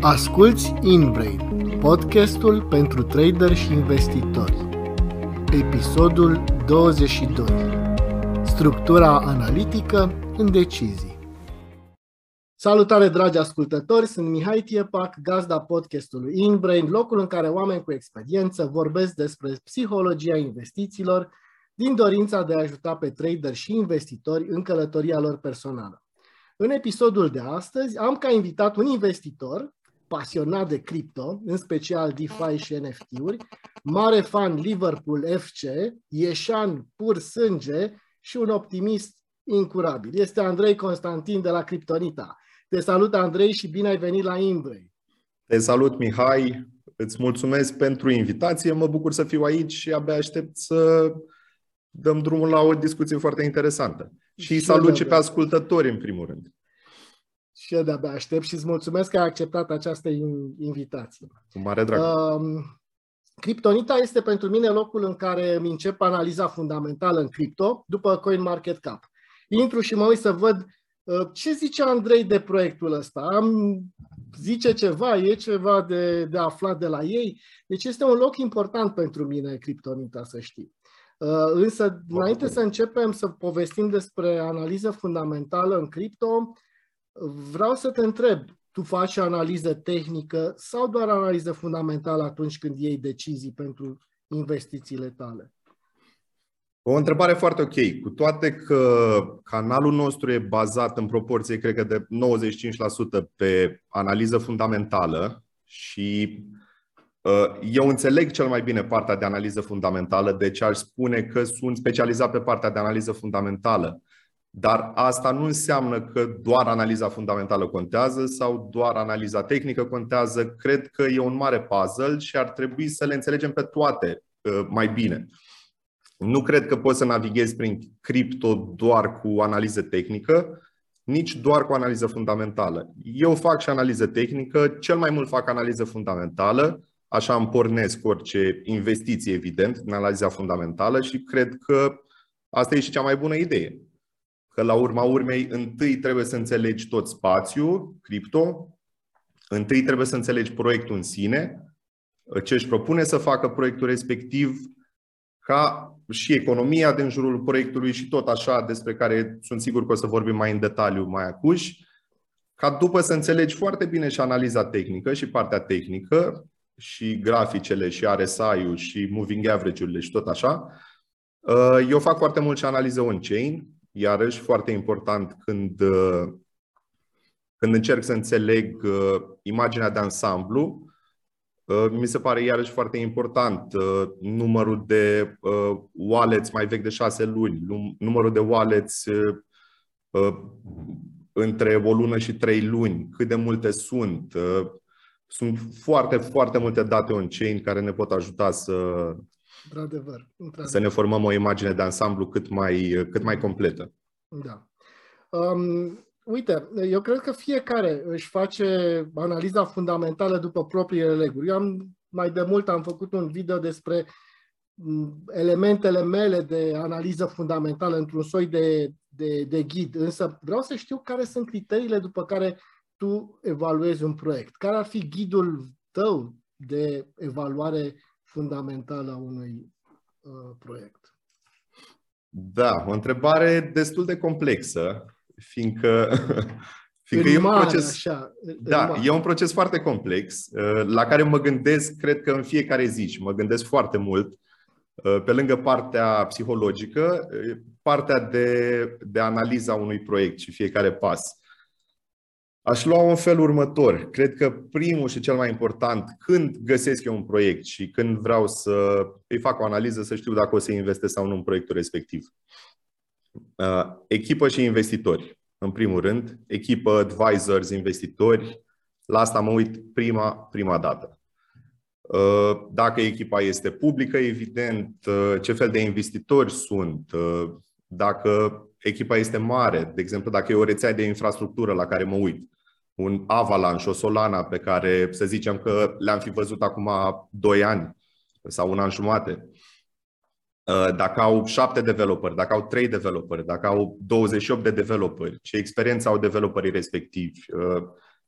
Asculți InBrain, podcastul pentru trader și investitori. Episodul 22. Structura analitică în decizii. Salutare, dragi ascultători! Sunt Mihai Tiepac, gazda podcastului InBrain, locul în care oameni cu experiență vorbesc despre psihologia investițiilor din dorința de a ajuta pe trader și investitori în călătoria lor personală. În episodul de astăzi am ca invitat un investitor pasionat de cripto, în special DeFi și NFT-uri, mare fan Liverpool FC, ieșan pur sânge și un optimist incurabil. Este Andrei Constantin de la Kryptonita. Te salut, Andrei, și bine ai venit la Imbrei. Te salut, Mihai. Îți mulțumesc pentru invitație. Mă bucur să fiu aici și abia aștept să dăm drumul la o discuție foarte interesantă. Și, și salut și pe ascultători, în primul rând. Și eu de-abia aștept și îți mulțumesc că ai acceptat această invitație. Cu mare drag. Uh, Kryptonita este pentru mine locul în care îmi încep analiza fundamentală în cripto, după CoinMarketCap. Intru și mă uit să văd uh, ce zice Andrei de proiectul ăsta. Am, zice ceva, e ceva de, de aflat de la ei. Deci este un loc important pentru mine, Kryptonita, să știi. Uh, însă, înainte să începem să povestim despre analiză fundamentală în cripto, vreau să te întreb, tu faci analiză tehnică sau doar analiză fundamentală atunci când iei decizii pentru investițiile tale? O întrebare foarte ok. Cu toate că canalul nostru e bazat în proporție, cred că de 95% pe analiză fundamentală și uh, eu înțeleg cel mai bine partea de analiză fundamentală, deci aș spune că sunt specializat pe partea de analiză fundamentală. Dar asta nu înseamnă că doar analiza fundamentală contează sau doar analiza tehnică contează. Cred că e un mare puzzle și ar trebui să le înțelegem pe toate uh, mai bine. Nu cred că poți să navighezi prin cripto doar cu analiză tehnică, nici doar cu analiză fundamentală. Eu fac și analiză tehnică, cel mai mult fac analiză fundamentală, așa îmi pornesc orice investiție, evident, în analiza fundamentală și cred că asta e și cea mai bună idee. Că la urma urmei întâi trebuie să înțelegi tot spațiul, cripto, întâi trebuie să înțelegi proiectul în sine, ce își propune să facă proiectul respectiv, ca și economia din jurul proiectului și tot așa, despre care sunt sigur că o să vorbim mai în detaliu mai acuși, ca după să înțelegi foarte bine și analiza tehnică și partea tehnică și graficele și RSI-ul și moving average-urile și tot așa. Eu fac foarte mult și analiză on-chain, iarăși foarte important când, uh, când încerc să înțeleg uh, imaginea de ansamblu, uh, mi se pare iarăși foarte important numărul de wallets mai vechi de șase luni, numărul de wallets între o lună și trei luni, cât de multe sunt. Sunt foarte, foarte multe date on-chain care ne pot ajuta să, Într-adevăr, într-adevăr. Să ne formăm o imagine de ansamblu cât mai, cât mai completă. Da. Um, uite, eu cred că fiecare își face analiza fundamentală după propriile leguri. Eu am mai de mult am făcut un video despre mm, elementele mele de analiză fundamentală într-un soi de, de, de ghid, însă vreau să știu care sunt criteriile după care tu evaluezi un proiect. Care ar fi ghidul tău de evaluare fundamentală a unui uh, proiect? Da, o întrebare destul de complexă, fiindcă, fiindcă e un proces. Așa, da, e un proces foarte complex, uh, la care mă gândesc, cred că în fiecare zi și mă gândesc foarte mult, uh, pe lângă partea psihologică, uh, partea de, de analiza unui proiect și fiecare pas. Aș lua un fel următor. Cred că primul și cel mai important, când găsesc eu un proiect și când vreau să îi fac o analiză, să știu dacă o să investesc sau nu în proiectul respectiv. Uh, echipă și investitori. În primul rând, echipă, advisors, investitori. La asta mă uit prima, prima dată. Uh, dacă echipa este publică, evident, uh, ce fel de investitori sunt, dacă echipa este mare, de exemplu, dacă e o rețea de infrastructură la care mă uit, un Avalanche, o Solana pe care să zicem că le-am fi văzut acum 2 ani sau un an jumate. Uh, dacă au șapte developeri, dacă au trei developeri, dacă au 28 de developeri, ce experiență au developerii respectivi, uh,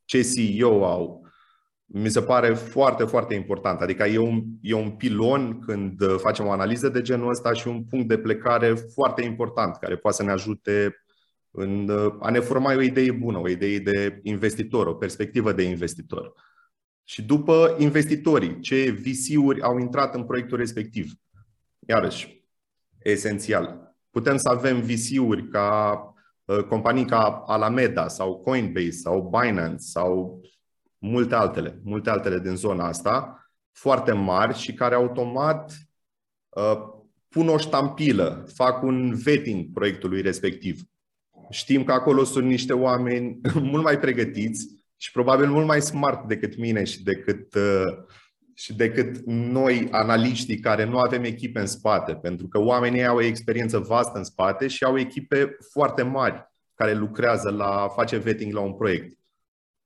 ce CEO au, mi se pare foarte, foarte important. Adică e un, e un pilon când uh, facem o analiză de genul ăsta și un punct de plecare foarte important care poate să ne ajute în a ne forma o idee bună, o idee de investitor, o perspectivă de investitor. Și după investitorii, ce VC-uri au intrat în proiectul respectiv iarăși, esențial. Putem să avem VC-uri ca uh, companii ca Alameda sau Coinbase sau Binance sau multe altele, multe altele din zona asta, foarte mari și care automat uh, pun o ștampilă, fac un vetting proiectului respectiv. Știm că acolo sunt niște oameni mult mai pregătiți și probabil mult mai smart decât mine și decât uh, și decât noi, analiștii, care nu avem echipe în spate, pentru că oamenii au o experiență vastă în spate și au echipe foarte mari care lucrează la a face vetting la un proiect.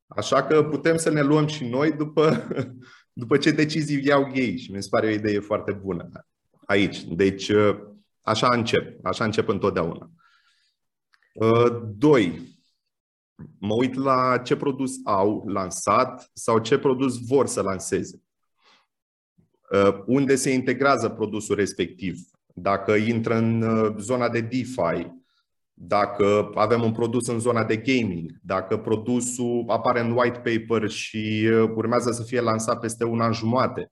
Așa că putem să ne luăm și noi după, după ce decizii iau ei și mi se pare o idee foarte bună aici. Deci, așa încep, așa încep întotdeauna. Doi, mă uit la ce produs au lansat sau ce produs vor să lanseze. Uh, unde se integrează produsul respectiv. Dacă intră în uh, zona de DeFi, dacă avem un produs în zona de gaming, dacă produsul apare în white paper și uh, urmează să fie lansat peste un an jumate.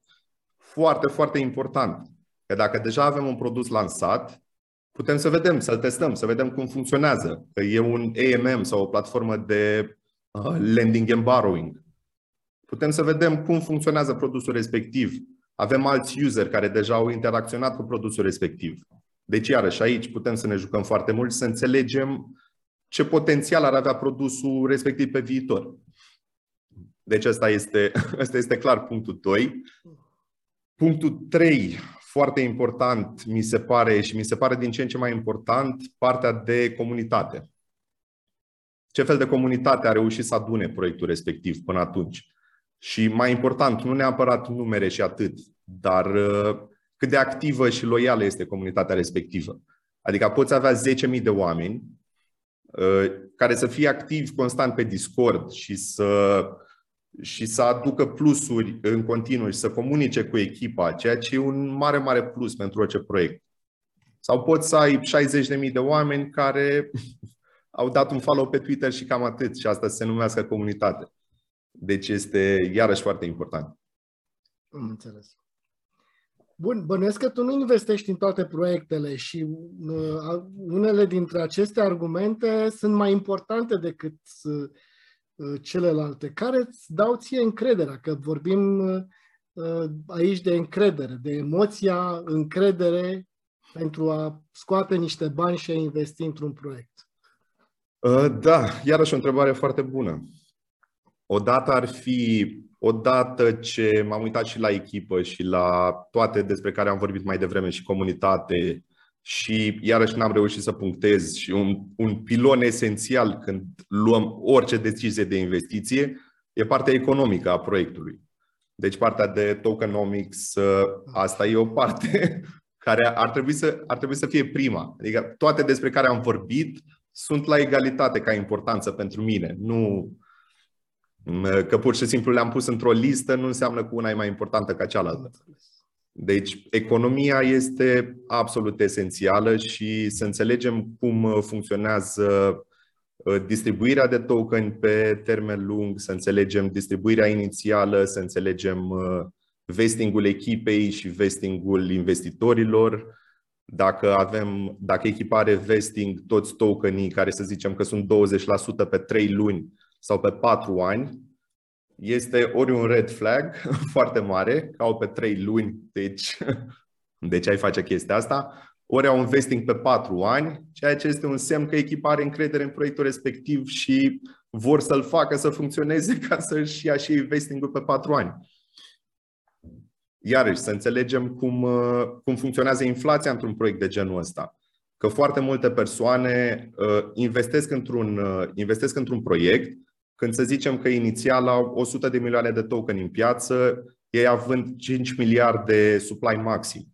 Foarte, foarte important. Că dacă deja avem un produs lansat, putem să vedem, să-l testăm, să vedem cum funcționează. Că e un AMM sau o platformă de lending and borrowing. Putem să vedem cum funcționează produsul respectiv, avem alți user care deja au interacționat cu produsul respectiv. Deci, iarăși, aici putem să ne jucăm foarte mult și să înțelegem ce potențial ar avea produsul respectiv pe viitor. Deci ăsta este, ăsta este clar punctul 2. Punctul 3, foarte important, mi se pare și mi se pare din ce în ce mai important, partea de comunitate. Ce fel de comunitate a reușit să adune proiectul respectiv până atunci? Și mai important, nu neapărat numere și atât, dar uh, cât de activă și loială este comunitatea respectivă. Adică poți avea 10.000 de oameni uh, care să fie activi constant pe Discord și să, și să aducă plusuri în continuu și să comunice cu echipa, ceea ce e un mare, mare plus pentru orice proiect. Sau poți să ai 60.000 de oameni care au dat un follow pe Twitter și cam atât și asta se numească comunitate. Deci este iarăși foarte important. Am înțeles. Bun, bănuiesc că tu nu investești în toate proiectele și uh, unele dintre aceste argumente sunt mai importante decât uh, celelalte. Care îți dau ție încrederea? Că vorbim uh, aici de încredere, de emoția încredere pentru a scoate niște bani și a investi într-un proiect. Uh, da, iarăși o întrebare foarte bună. Odată ar fi, odată ce m-am uitat și la echipă și la toate despre care am vorbit mai devreme și comunitate și iarăși n-am reușit să punctez și un, un pilon esențial când luăm orice decizie de investiție e partea economică a proiectului. Deci partea de tokenomics, asta e o parte care ar trebui să, ar trebui să fie prima. Adică toate despre care am vorbit sunt la egalitate ca importanță pentru mine. Nu, Că pur și simplu le-am pus într-o listă nu înseamnă că una e mai importantă ca cealaltă. Deci, economia este absolut esențială și să înțelegem cum uh, funcționează uh, distribuirea de token pe termen lung, să înțelegem distribuirea inițială, să înțelegem uh, vestingul echipei și vestingul investitorilor. Dacă avem, dacă echipa are vesting toți tokenii care să zicem că sunt 20% pe 3 luni, sau pe 4 ani, este ori un red flag foarte mare, ca au pe 3 luni, deci, deci ai face chestia asta, ori au un vesting pe 4 ani, ceea ce este un semn că echipa are încredere în proiectul respectiv și vor să-l facă să funcționeze ca să-și ia și vestingul pe 4 ani. Iarăși, să înțelegem cum, cum funcționează inflația într-un proiect de genul ăsta. Că foarte multe persoane uh, investesc, într-un, uh, investesc într-un proiect când să zicem că inițial au 100 de milioane de token în piață, ei având 5 miliarde supply maxim.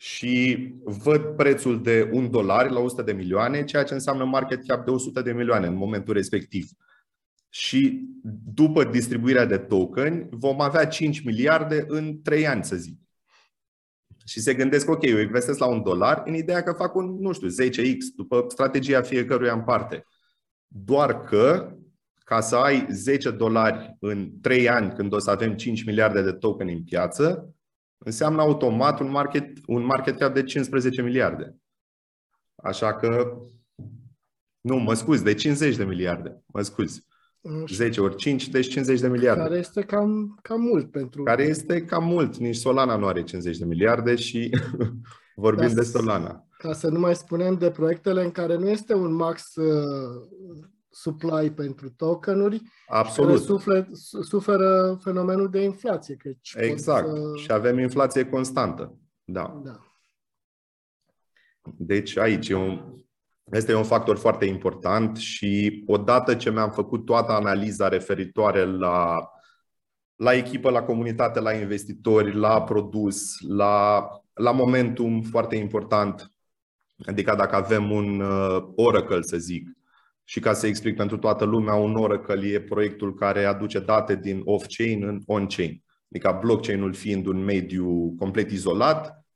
și văd prețul de un dolar la 100 de milioane, ceea ce înseamnă market cap de 100 de milioane în momentul respectiv. Și după distribuirea de token, vom avea 5 miliarde în 3 ani, să zic. Și se gândesc, ok, eu investesc la un dolar în ideea că fac un, nu știu, 10x după strategia fiecăruia în parte. Doar că ca să ai 10 dolari în 3 ani, când o să avem 5 miliarde de token în piață, înseamnă automat un market, un market cap de 15 miliarde. Așa că, nu, mă scuzi, de 50 de miliarde, mă scuzi. 10 ori 5, deci 50 de miliarde. Care este cam, cam mult pentru... Care este cam mult. Nici Solana nu are 50 de miliarde și vorbim de Solana. Ca să nu mai spunem de proiectele în care nu este un max uh, supply pentru tokenuri Absolut. care sufle, suferă fenomenul de inflație. Căci exact. Să... Și avem inflație constantă. Da. da. Deci aici e un, este un factor foarte important și odată ce mi-am făcut toată analiza referitoare la, la echipă, la comunitate, la investitori, la produs, la, la momentum foarte important, adică dacă avem un uh, Oracle, să zic, și ca să explic pentru toată lumea, un Oracle e proiectul care aduce date din off-chain în on-chain. Adică blockchain-ul fiind un mediu complet izolat,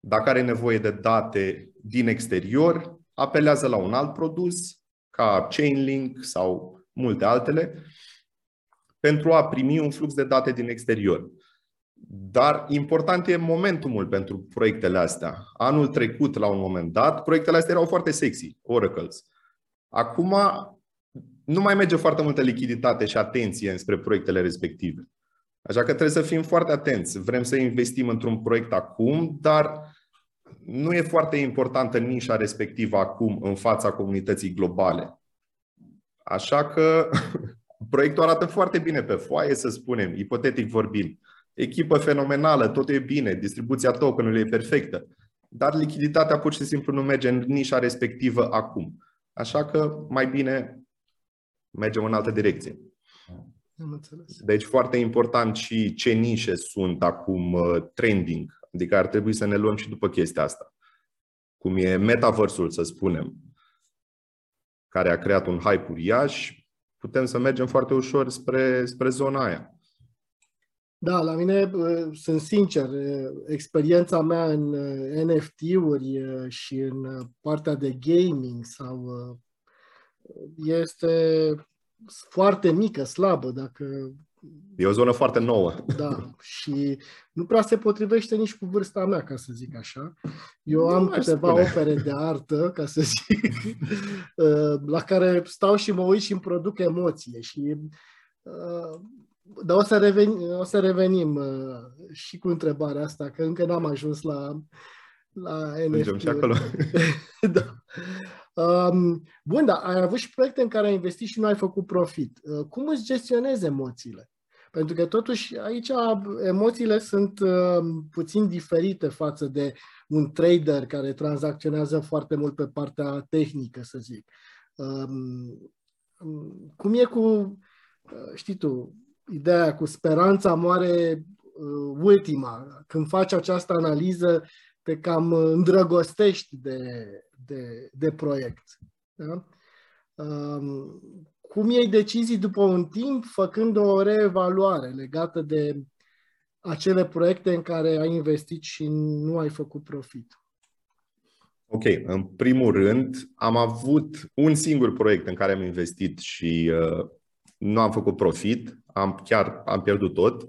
dacă are nevoie de date din exterior, apelează la un alt produs, ca Chainlink sau multe altele, pentru a primi un flux de date din exterior. Dar important e momentumul pentru proiectele astea. Anul trecut, la un moment dat, proiectele astea erau foarte sexy, Oracles. Acum nu mai merge foarte multă lichiditate și atenție spre proiectele respective. Așa că trebuie să fim foarte atenți. Vrem să investim într-un proiect acum, dar nu e foarte importantă nișa respectivă acum în fața comunității globale. Așa că proiectul arată foarte bine pe foaie, să spunem, ipotetic vorbind. Echipă fenomenală, totul e bine, distribuția tokenului e perfectă, dar lichiditatea pur și simplu nu merge în nișa respectivă acum. Așa că mai bine mergem în altă direcție. Am înțeles. Deci foarte important și ce nișe sunt acum uh, trending. Adică ar trebui să ne luăm și după chestia asta. Cum e metaversul, să spunem, care a creat un hype uriaș, putem să mergem foarte ușor spre, spre zona aia. Da, la mine, sunt sincer, experiența mea în NFT-uri și în partea de gaming sau este foarte mică, slabă, dacă... E o zonă foarte nouă. Da, și nu prea se potrivește nici cu vârsta mea, ca să zic așa. Eu nu am câteva spune. opere de artă, ca să zic, la care stau și mă uit și îmi produc emoție și dar o să, reveni, o să revenim uh, și cu întrebarea asta, că încă n-am ajuns la, la NFT. și acolo. da. Um, bun, dar ai avut și proiecte în care ai investit și nu ai făcut profit. Uh, cum îți gestionezi emoțiile? Pentru că totuși aici emoțiile sunt uh, puțin diferite față de un trader care tranzacționează foarte mult pe partea tehnică, să zic. Um, cum e cu, uh, știi tu, ideea cu speranța moare uh, ultima. Când faci această analiză, te cam îndrăgostești de, de, de proiect. Da? Um, cum iei decizii după un timp, făcând o reevaluare legată de acele proiecte în care ai investit și nu ai făcut profit? Ok, în primul rând, am avut un singur proiect în care am investit și uh, nu am făcut profit am chiar am pierdut tot.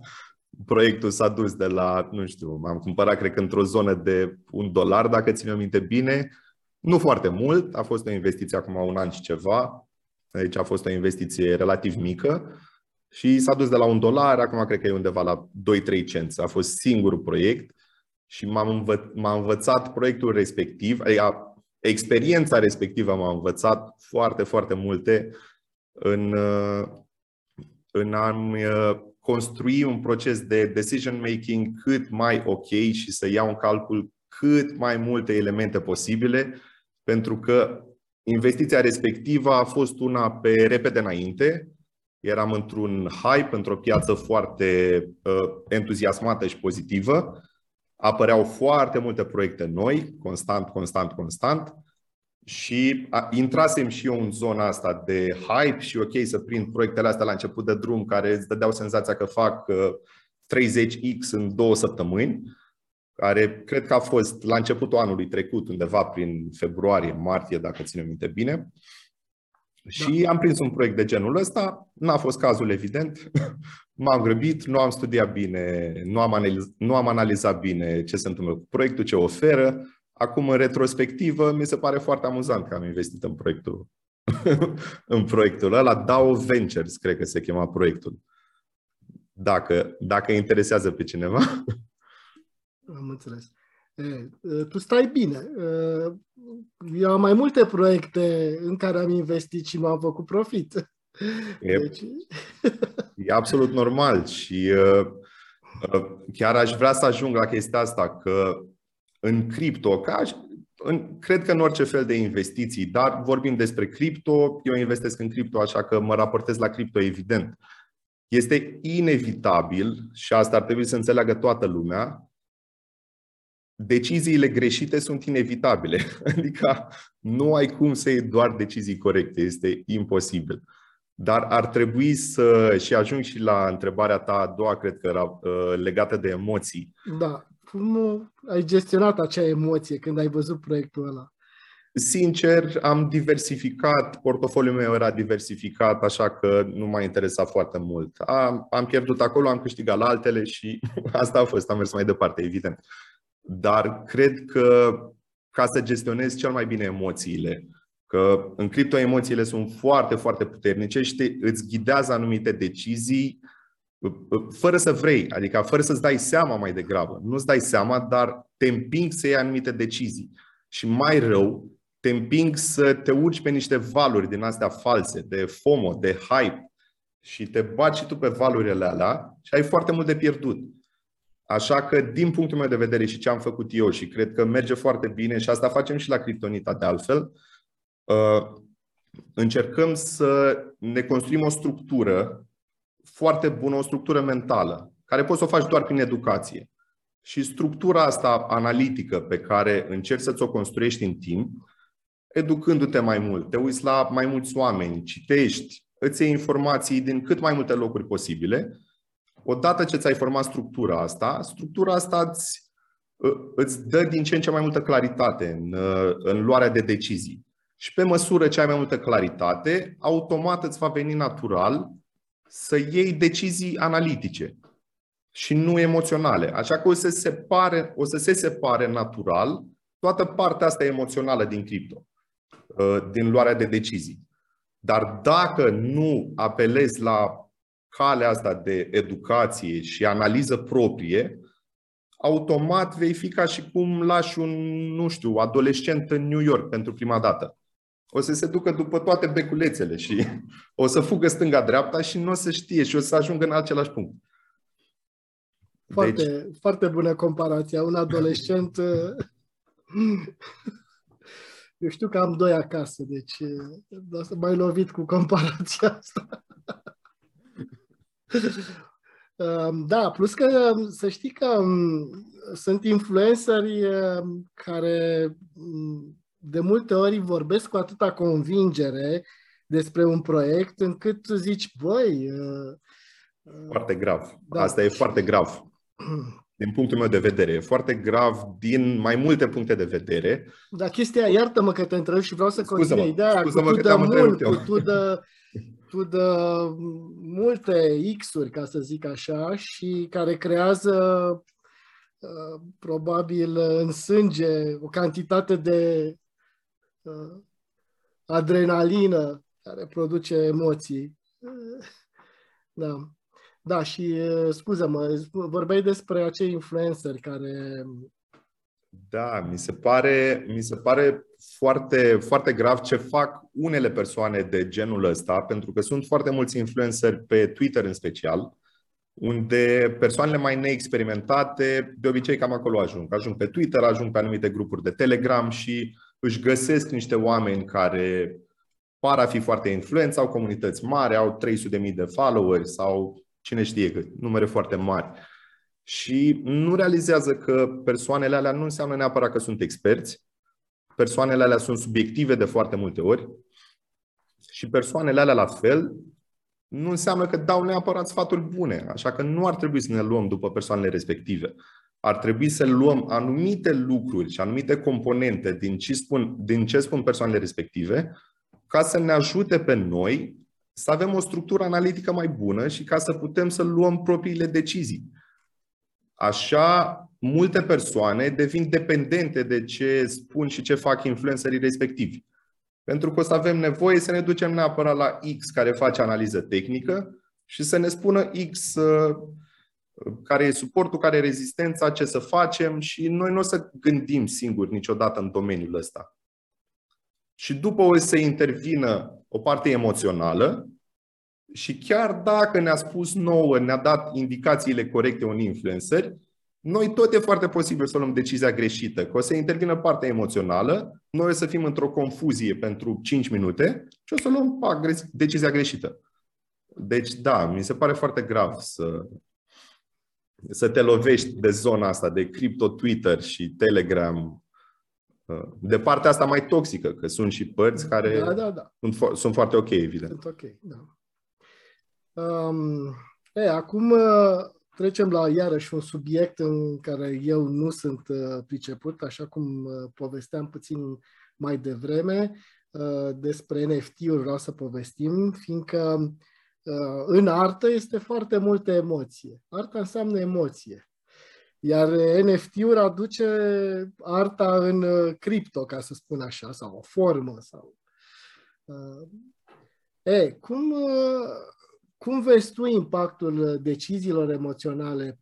Proiectul s-a dus de la, nu știu, am cumpărat, cred că într-o zonă de un dolar, dacă ținem minte bine. Nu foarte mult, a fost o investiție acum un an și ceva. Aici a fost o investiție relativ mică și s-a dus de la un dolar, acum cred că e undeva la 2-3 cenți. A fost singurul proiect și m-am învă- m-a învățat proiectul respectiv, adică experiența respectivă m-a învățat foarte, foarte multe în, în a-mi uh, construi un proces de decision making cât mai ok și să iau în calcul cât mai multe elemente posibile, pentru că investiția respectivă a fost una pe repede înainte. Eram într-un hype, într-o piață foarte uh, entuziasmată și pozitivă. apăreau foarte multe proiecte noi, constant, constant, constant, și intrasem și eu în zona asta de hype și ok să prind proiectele astea la început de drum care îți dădeau senzația că fac 30x în două săptămâni, care cred că a fost la începutul anului trecut, undeva prin februarie, martie, dacă ținem minte bine. Și da. am prins un proiect de genul ăsta, n-a fost cazul evident, m-am grăbit, nu am studiat bine, nu am, analiz, nu am analizat bine ce se întâmplă cu proiectul, ce oferă. Acum, în retrospectivă, mi se pare foarte amuzant că am investit în proiectul, în proiectul ăla. DAO Ventures, cred că se chema proiectul. Dacă, dacă interesează pe cineva. Am înțeles. E, tu stai bine. Eu am mai multe proiecte în care am investit și nu am făcut profit. E, deci... e absolut normal și uh, uh, chiar aș vrea să ajung la chestia asta, că în cripto, ca, în, cred că în orice fel de investiții, dar vorbim despre cripto, eu investesc în cripto, așa că mă raportez la cripto, evident. Este inevitabil, și asta ar trebui să înțeleagă toată lumea, deciziile greșite sunt inevitabile. Adică nu ai cum să iei doar decizii corecte, este imposibil. Dar ar trebui să și ajung și la întrebarea ta a doua, cred că era uh, legată de emoții. Da. Cum ai gestionat acea emoție când ai văzut proiectul ăla? Sincer, am diversificat, portofoliul meu era diversificat, așa că nu m-a interesat foarte mult. Am, am pierdut acolo, am câștigat la altele și asta a fost, am mers mai departe, evident. Dar cred că ca să gestionezi cel mai bine emoțiile, că în cripto emoțiile sunt foarte, foarte puternice și te, îți ghidează anumite decizii fără să vrei, adică fără să-ți dai seama mai degrabă. Nu-ți dai seama, dar te împing să iei anumite decizii. Și mai rău, te împing să te urci pe niște valuri din astea false, de FOMO, de hype și te baci și tu pe valurile alea și ai foarte mult de pierdut. Așa că, din punctul meu de vedere și ce am făcut eu și cred că merge foarte bine și asta facem și la Kryptonita de altfel, uh, încercăm să ne construim o structură foarte bună, o structură mentală, care poți să o faci doar prin educație. Și structura asta analitică pe care încerci să-ți o construiești în timp, educându-te mai mult, te uiți la mai mulți oameni, citești, îți iei informații din cât mai multe locuri posibile odată ce ți-ai format structura asta, structura asta îți, îți dă din ce în ce mai multă claritate în, în luarea de decizii. Și pe măsură ce ai mai multă claritate, automat îți va veni natural să iei decizii analitice și nu emoționale. Așa că o să, separe, o să se separe natural toată partea asta emoțională din cripto, din luarea de decizii. Dar dacă nu apelezi la calea asta de educație și analiză proprie, automat vei fi ca și cum lași un, nu știu, adolescent în New York pentru prima dată. O să se ducă după toate beculețele și o să fugă stânga-dreapta și nu o să știe și o să ajungă în același punct. Foarte, deci... foarte bună comparația. Un adolescent... Eu știu că am doi acasă, deci o să mai lovit cu comparația asta. Da, plus că să știi că um, sunt influenceri um, care um, de multe ori vorbesc cu atâta convingere despre un proiect încât zici, băi... Uh, uh, foarte grav. Da. Asta e foarte grav. Din punctul meu de vedere. E foarte grav din mai multe puncte de vedere. Da, chestia, iartă-mă că te întreb și vreau să continui ideea cu tu de mult, cu tu de tu dă multe X-uri, ca să zic așa, și care creează uh, probabil în sânge o cantitate de uh, adrenalină care produce emoții. Da. Da, și scuză-mă, vorbeai despre acei influenceri care da, mi se pare, mi se pare foarte, foarte grav ce fac unele persoane de genul ăsta, pentru că sunt foarte mulți influenceri pe Twitter în special, unde persoanele mai neexperimentate, de obicei cam acolo ajung. Ajung pe Twitter, ajung pe anumite grupuri de Telegram și își găsesc niște oameni care par a fi foarte influenți, au comunități mari, au 300.000 de followers sau cine știe cât, numere foarte mari. Și nu realizează că persoanele alea nu înseamnă neapărat că sunt experți, persoanele alea sunt subiective de foarte multe ori. Și persoanele alea la fel nu înseamnă că dau neapărat sfaturi bune, așa că nu ar trebui să ne luăm după persoanele respective. Ar trebui să luăm anumite lucruri și anumite componente din ce spun, din ce spun persoanele respective ca să ne ajute pe noi să avem o structură analitică mai bună și ca să putem să luăm propriile decizii. Așa, multe persoane devin dependente de ce spun și ce fac influencerii respectivi. Pentru că o să avem nevoie să ne ducem neapărat la X care face analiză tehnică și să ne spună X uh, care e suportul, care e rezistența, ce să facem și noi nu o să gândim singuri niciodată în domeniul ăsta. Și după o să intervină o parte emoțională și chiar dacă ne-a spus nouă, ne-a dat indicațiile corecte un influencer, noi tot e foarte posibil să luăm decizia greșită, că o să intervină partea emoțională, noi o să fim într-o confuzie pentru 5 minute și o să luăm pa, decizia greșită. Deci, da, mi se pare foarte grav să, să te lovești de zona asta de cripto Twitter și Telegram de partea asta mai toxică, că sunt și părți care da, da, da. Sunt, sunt foarte ok, evident. Sunt ok, da. Um, e, acum uh, trecem la iarăși un subiect în care eu nu sunt uh, priceput, așa cum uh, povesteam puțin mai devreme. Uh, despre NFT-uri vreau să povestim, fiindcă uh, în artă este foarte multă emoție. Arta înseamnă emoție. Iar NFT-uri aduce arta în uh, cripto, ca să spun așa, sau o formă. Sau... Uh, e, cum, uh, cum vezi tu impactul deciziilor emoționale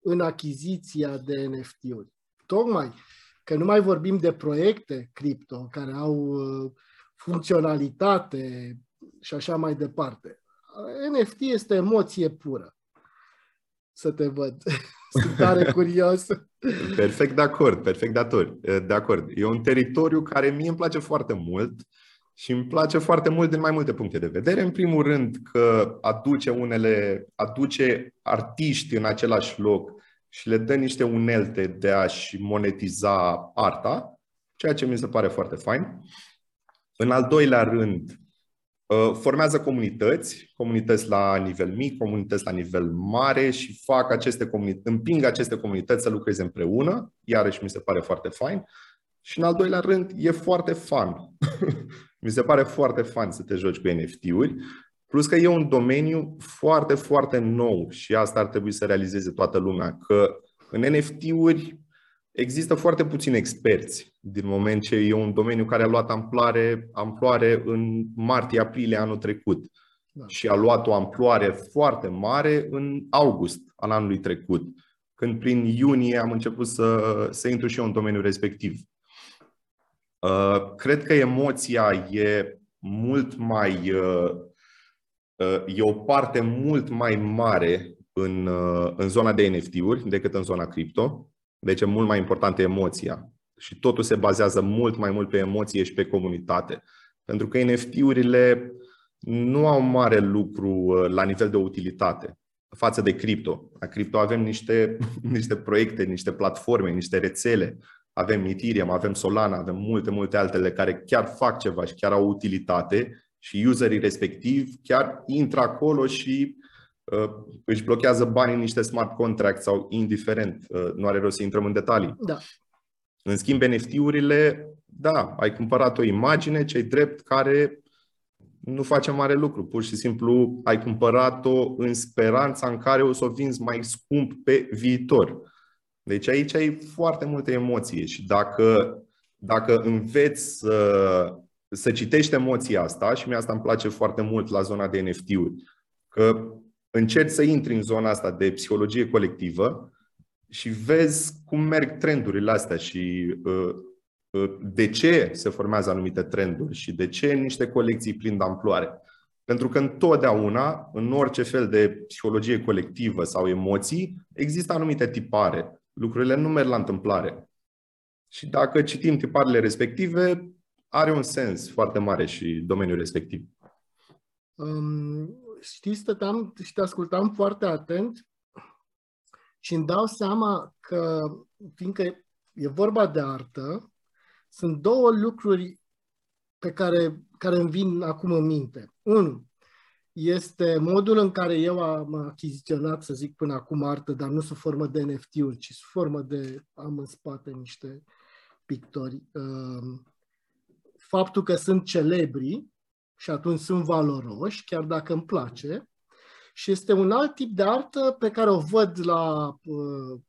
în achiziția de NFT-uri? Tocmai că nu mai vorbim de proiecte cripto care au funcționalitate și așa mai departe. NFT este emoție pură. Să te văd. Sunt tare curios. Perfect de acord, perfect de acord. De acord. E un teritoriu care mie îmi place foarte mult și îmi place foarte mult din mai multe puncte de vedere. În primul rând că aduce unele, aduce artiști în același loc și le dă niște unelte de a-și monetiza arta, ceea ce mi se pare foarte fain. În al doilea rând, Uh, formează comunități, comunități la nivel mic, comunități la nivel mare și fac aceste comunități, împing aceste comunități să lucreze împreună, iarăși mi se pare foarte fain. Și în al doilea rând, e foarte fun. mi se pare foarte fun să te joci cu NFT-uri, plus că e un domeniu foarte, foarte nou și asta ar trebui să realizeze toată lumea, că în NFT-uri Există foarte puțini experți din moment ce e un domeniu care a luat amploare, amploare în martie-aprilie anul trecut da. și a luat o amploare foarte mare în august al anului trecut, când prin iunie am început să, să intru și eu în domeniul respectiv. Uh, cred că emoția e mult mai. Uh, uh, e o parte mult mai mare în, în zona de NFT-uri decât în zona cripto. Deci e mult mai importantă emoția. Și totul se bazează mult mai mult pe emoție și pe comunitate. Pentru că NFT-urile nu au mare lucru uh, la nivel de utilitate față de cripto. La cripto avem niște, niște proiecte, niște platforme, niște rețele. Avem Ethereum, avem Solana, avem multe, multe altele care chiar fac ceva și chiar au utilitate și userii respectiv chiar intră acolo și Uh, își blochează banii în niște smart contracts sau indiferent, uh, nu are rost să intrăm în detalii. Da. În schimb, NFT-urile, da, ai cumpărat o imagine, cei drept, care nu face mare lucru. Pur și simplu ai cumpărat-o în speranța în care o să o vinzi mai scump pe viitor. Deci aici ai foarte multe emoție și dacă, dacă înveți să, să citești emoția asta, și mie asta îmi place foarte mult la zona de NFT-uri, că încerci să intri în zona asta de psihologie colectivă și vezi cum merg trendurile astea și uh, uh, de ce se formează anumite trenduri și de ce niște colecții prind amploare. Pentru că întotdeauna, în orice fel de psihologie colectivă sau emoții, există anumite tipare. Lucrurile nu merg la întâmplare. Și dacă citim tiparele respective, are un sens foarte mare și domeniul respectiv. Um, știi, stăteam și te ascultam foarte atent Și îmi dau seama că, fiindcă e vorba de artă, sunt două lucruri pe care, care îmi vin acum în minte. Unu, este modul în care eu am achiziționat, să zic, până acum artă, dar nu sub formă de NFT-uri, ci sub formă de, am în spate niște pictori. Um, faptul că sunt celebri și atunci sunt valoroși, chiar dacă îmi place, și este un alt tip de artă pe care o văd la, uh,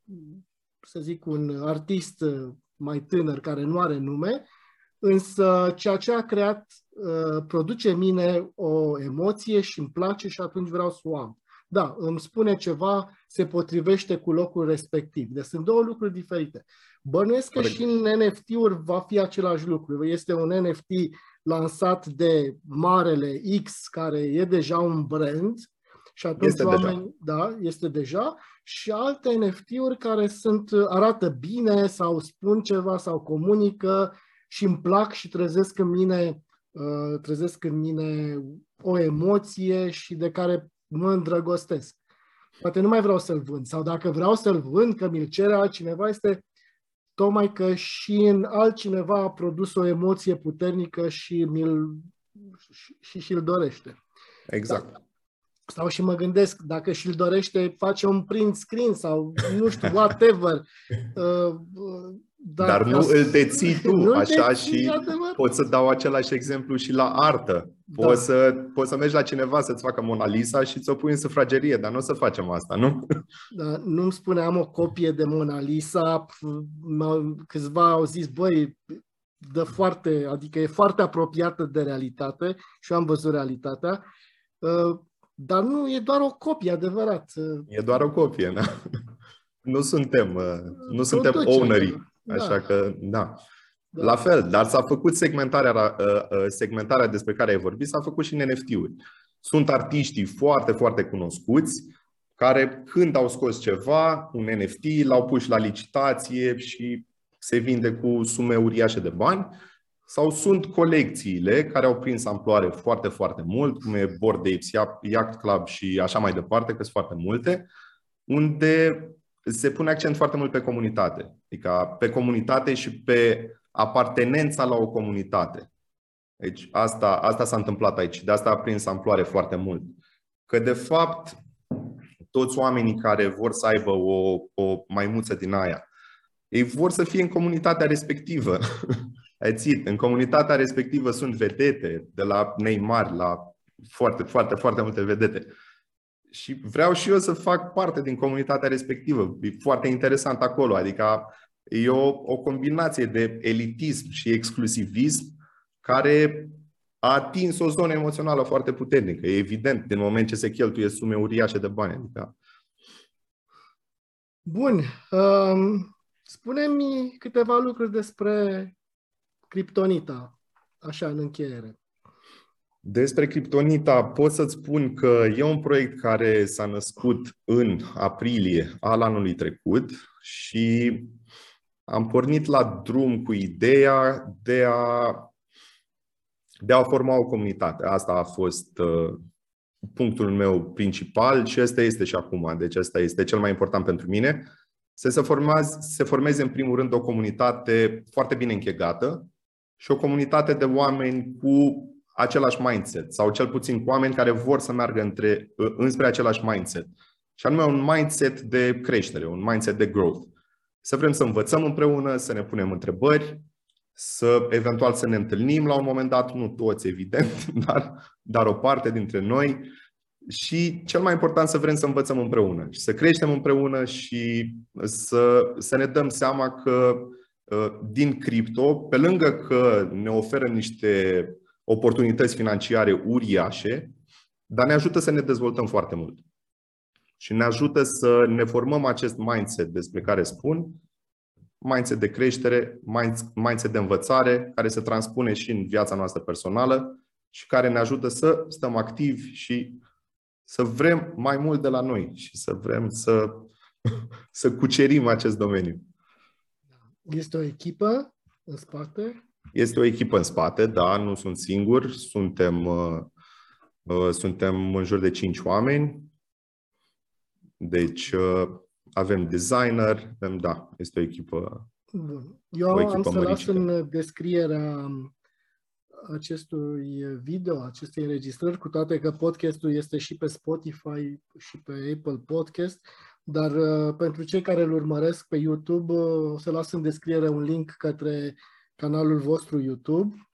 să zic, un artist mai tânăr care nu are nume, însă ceea ce a creat uh, produce în mine o emoție și îmi place și atunci vreau să o am. Da, îmi spune ceva, se potrivește cu locul respectiv. Deci sunt două lucruri diferite. Bănuiesc că și în NFT-uri va fi același lucru. Este un NFT lansat de marele X, care e deja un brand, și atunci este oameni, deja. da, este deja, și alte NFT-uri care sunt, arată bine sau spun ceva sau comunică și îmi plac și trezesc în mine, uh, trezesc în mine o emoție și de care mă îndrăgostesc. Poate nu mai vreau să-l vând sau dacă vreau să-l vând, că mi-l cere altcineva, este tocmai că și în altcineva a produs o emoție puternică și mi-l și, și și-l dorește. Exact. Da. Sau și mă gândesc, dacă și-l dorește, face un print screen sau nu știu, whatever. Uh, dar, Dar nu îl deții tu, nu așa deții, și adevăr. pot să dau același exemplu și la artă. Da. Poți, să, poți să mergi la cineva să-ți facă Mona Lisa și ți-o pui în sufragerie, dar nu o să facem asta, nu? Da, nu-mi spune, am o copie de Mona Lisa, câțiva au zis, băi, dă foarte, adică e foarte apropiată de realitate și eu am văzut realitatea, uh, dar nu, e doar o copie, adevărat. E doar o copie, da? Nu suntem, uh, nu suntem ownerii. Așa da. că, da. da. La fel, dar s-a făcut segmentarea, uh, uh, segmentarea despre care ai vorbit, s-a făcut și în NFT-uri. Sunt artiștii foarte, foarte cunoscuți care când au scos ceva, un NFT, l-au pus la licitație și se vinde cu sume uriașe de bani sau sunt colecțiile care au prins amploare foarte, foarte mult, cum e Board Apes, Yacht Club și așa mai departe, că sunt foarte multe, unde se pune accent foarte mult pe comunitate. Adică pe comunitate și pe apartenența la o comunitate. Deci asta, asta s-a întâmplat aici. De asta a prins amploare foarte mult. Că de fapt toți oamenii care vor să aibă o, o maimuță din aia, ei vor să fie în comunitatea respectivă. Ai în comunitatea respectivă sunt vedete, de la Neymar la foarte, foarte, foarte multe vedete și vreau și eu să fac parte din comunitatea respectivă. E foarte interesant acolo. Adică e o, o combinație de elitism și exclusivism care a atins o zonă emoțională foarte puternică. E evident, din moment ce se cheltuie sume uriașe de bani. Adică... Bun. Um, spune-mi câteva lucruri despre criptonita, așa, în încheiere. Despre Kryptonita pot să-ți spun că e un proiect care s-a născut în aprilie al anului trecut și am pornit la drum cu ideea de a, de a forma o comunitate. Asta a fost uh, punctul meu principal și ăsta este și acum. Deci ăsta este cel mai important pentru mine. Să se, formeze, se formeze în primul rând o comunitate foarte bine închegată și o comunitate de oameni cu același mindset sau cel puțin cu oameni care vor să meargă între, înspre același mindset. Și anume un mindset de creștere, un mindset de growth. Să vrem să învățăm împreună, să ne punem întrebări, să eventual să ne întâlnim la un moment dat, nu toți evident, dar, dar o parte dintre noi și cel mai important să vrem să învățăm împreună și să creștem împreună și să, să ne dăm seama că uh, din cripto, pe lângă că ne oferă niște oportunități financiare uriașe, dar ne ajută să ne dezvoltăm foarte mult. Și ne ajută să ne formăm acest mindset despre care spun, mindset de creștere, mindset de învățare, care se transpune și în viața noastră personală și care ne ajută să stăm activi și să vrem mai mult de la noi și să vrem să, să cucerim acest domeniu. Este o echipă în spate este o echipă în spate, da, nu sunt singur, suntem, uh, uh, suntem în jur de 5 oameni. Deci, uh, avem designer, avem, da, este o echipă Bun. Eu o echipă am să las în descrierea acestui video, acestei înregistrări, cu toate că podcastul este și pe Spotify și pe Apple Podcast, dar uh, pentru cei care îl urmăresc pe YouTube, uh, o să las în descriere un link către canalul vostru YouTube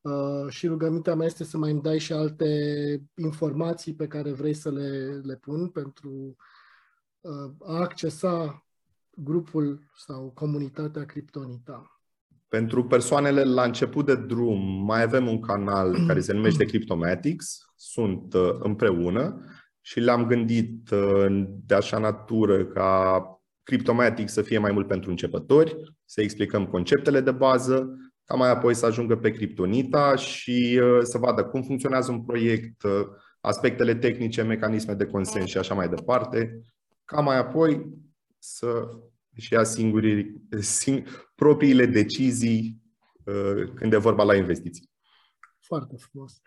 uh, și rugămintea mea este să mai îmi dai și alte informații pe care vrei să le, le pun pentru a accesa grupul sau comunitatea Kryptonita. Pentru persoanele la început de drum, mai avem un canal care se numește Cryptomatics, sunt uh, împreună și le-am gândit uh, de așa natură ca Cryptomatics să fie mai mult pentru începători, să explicăm conceptele de bază, ca mai apoi să ajungă pe Kryptonita și uh, să vadă cum funcționează un proiect, aspectele tehnice, mecanisme de consens și așa mai departe, ca mai apoi să și ia singuri, sing, propriile decizii uh, când e vorba la investiții. Foarte frumos.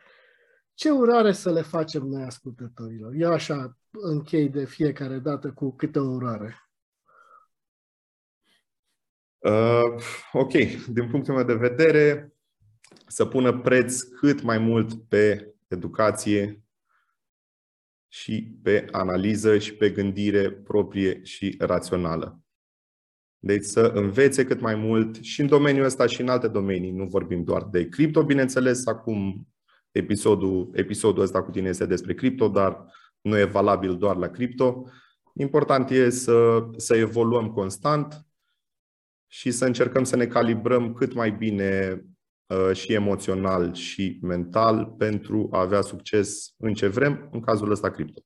Ce urare să le facem noi ascultătorilor? Eu așa închei de fiecare dată cu câte o urare. Uh, ok, din punctul meu de vedere, să pună preț cât mai mult pe educație și pe analiză și pe gândire proprie și rațională. Deci să învețe cât mai mult și în domeniul ăsta și în alte domenii. Nu vorbim doar de cripto, bineînțeles, acum episodul, episodul ăsta cu tine este despre cripto, dar nu e valabil doar la cripto. Important e să, să evoluăm constant și să încercăm să ne calibrăm cât mai bine uh, și emoțional și mental pentru a avea succes în ce vrem, în cazul ăsta cripto.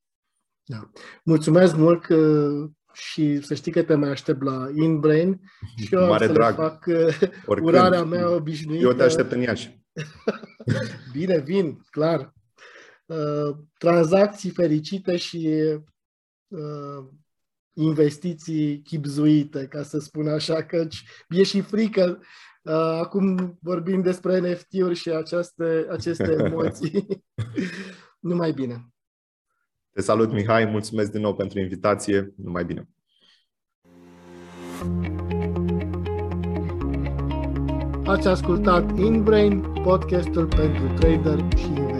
Da. Mulțumesc mult că și să știi că te mai aștept la InBrain și eu Mare să drag. fac uh, Oricând. urarea mea obișnuită. Eu te aștept în Iași. Bine, vin, clar. Uh, tranzacții fericite și uh, investiții chipzuite, ca să spun așa, că e și frică. Uh, acum vorbim despre NFT-uri și aceste, aceste emoții. Numai bine! Te salut, Mihai, mulțumesc din nou pentru invitație. Numai bine! Ați ascultat InBrain, podcastul pentru trader și investitori.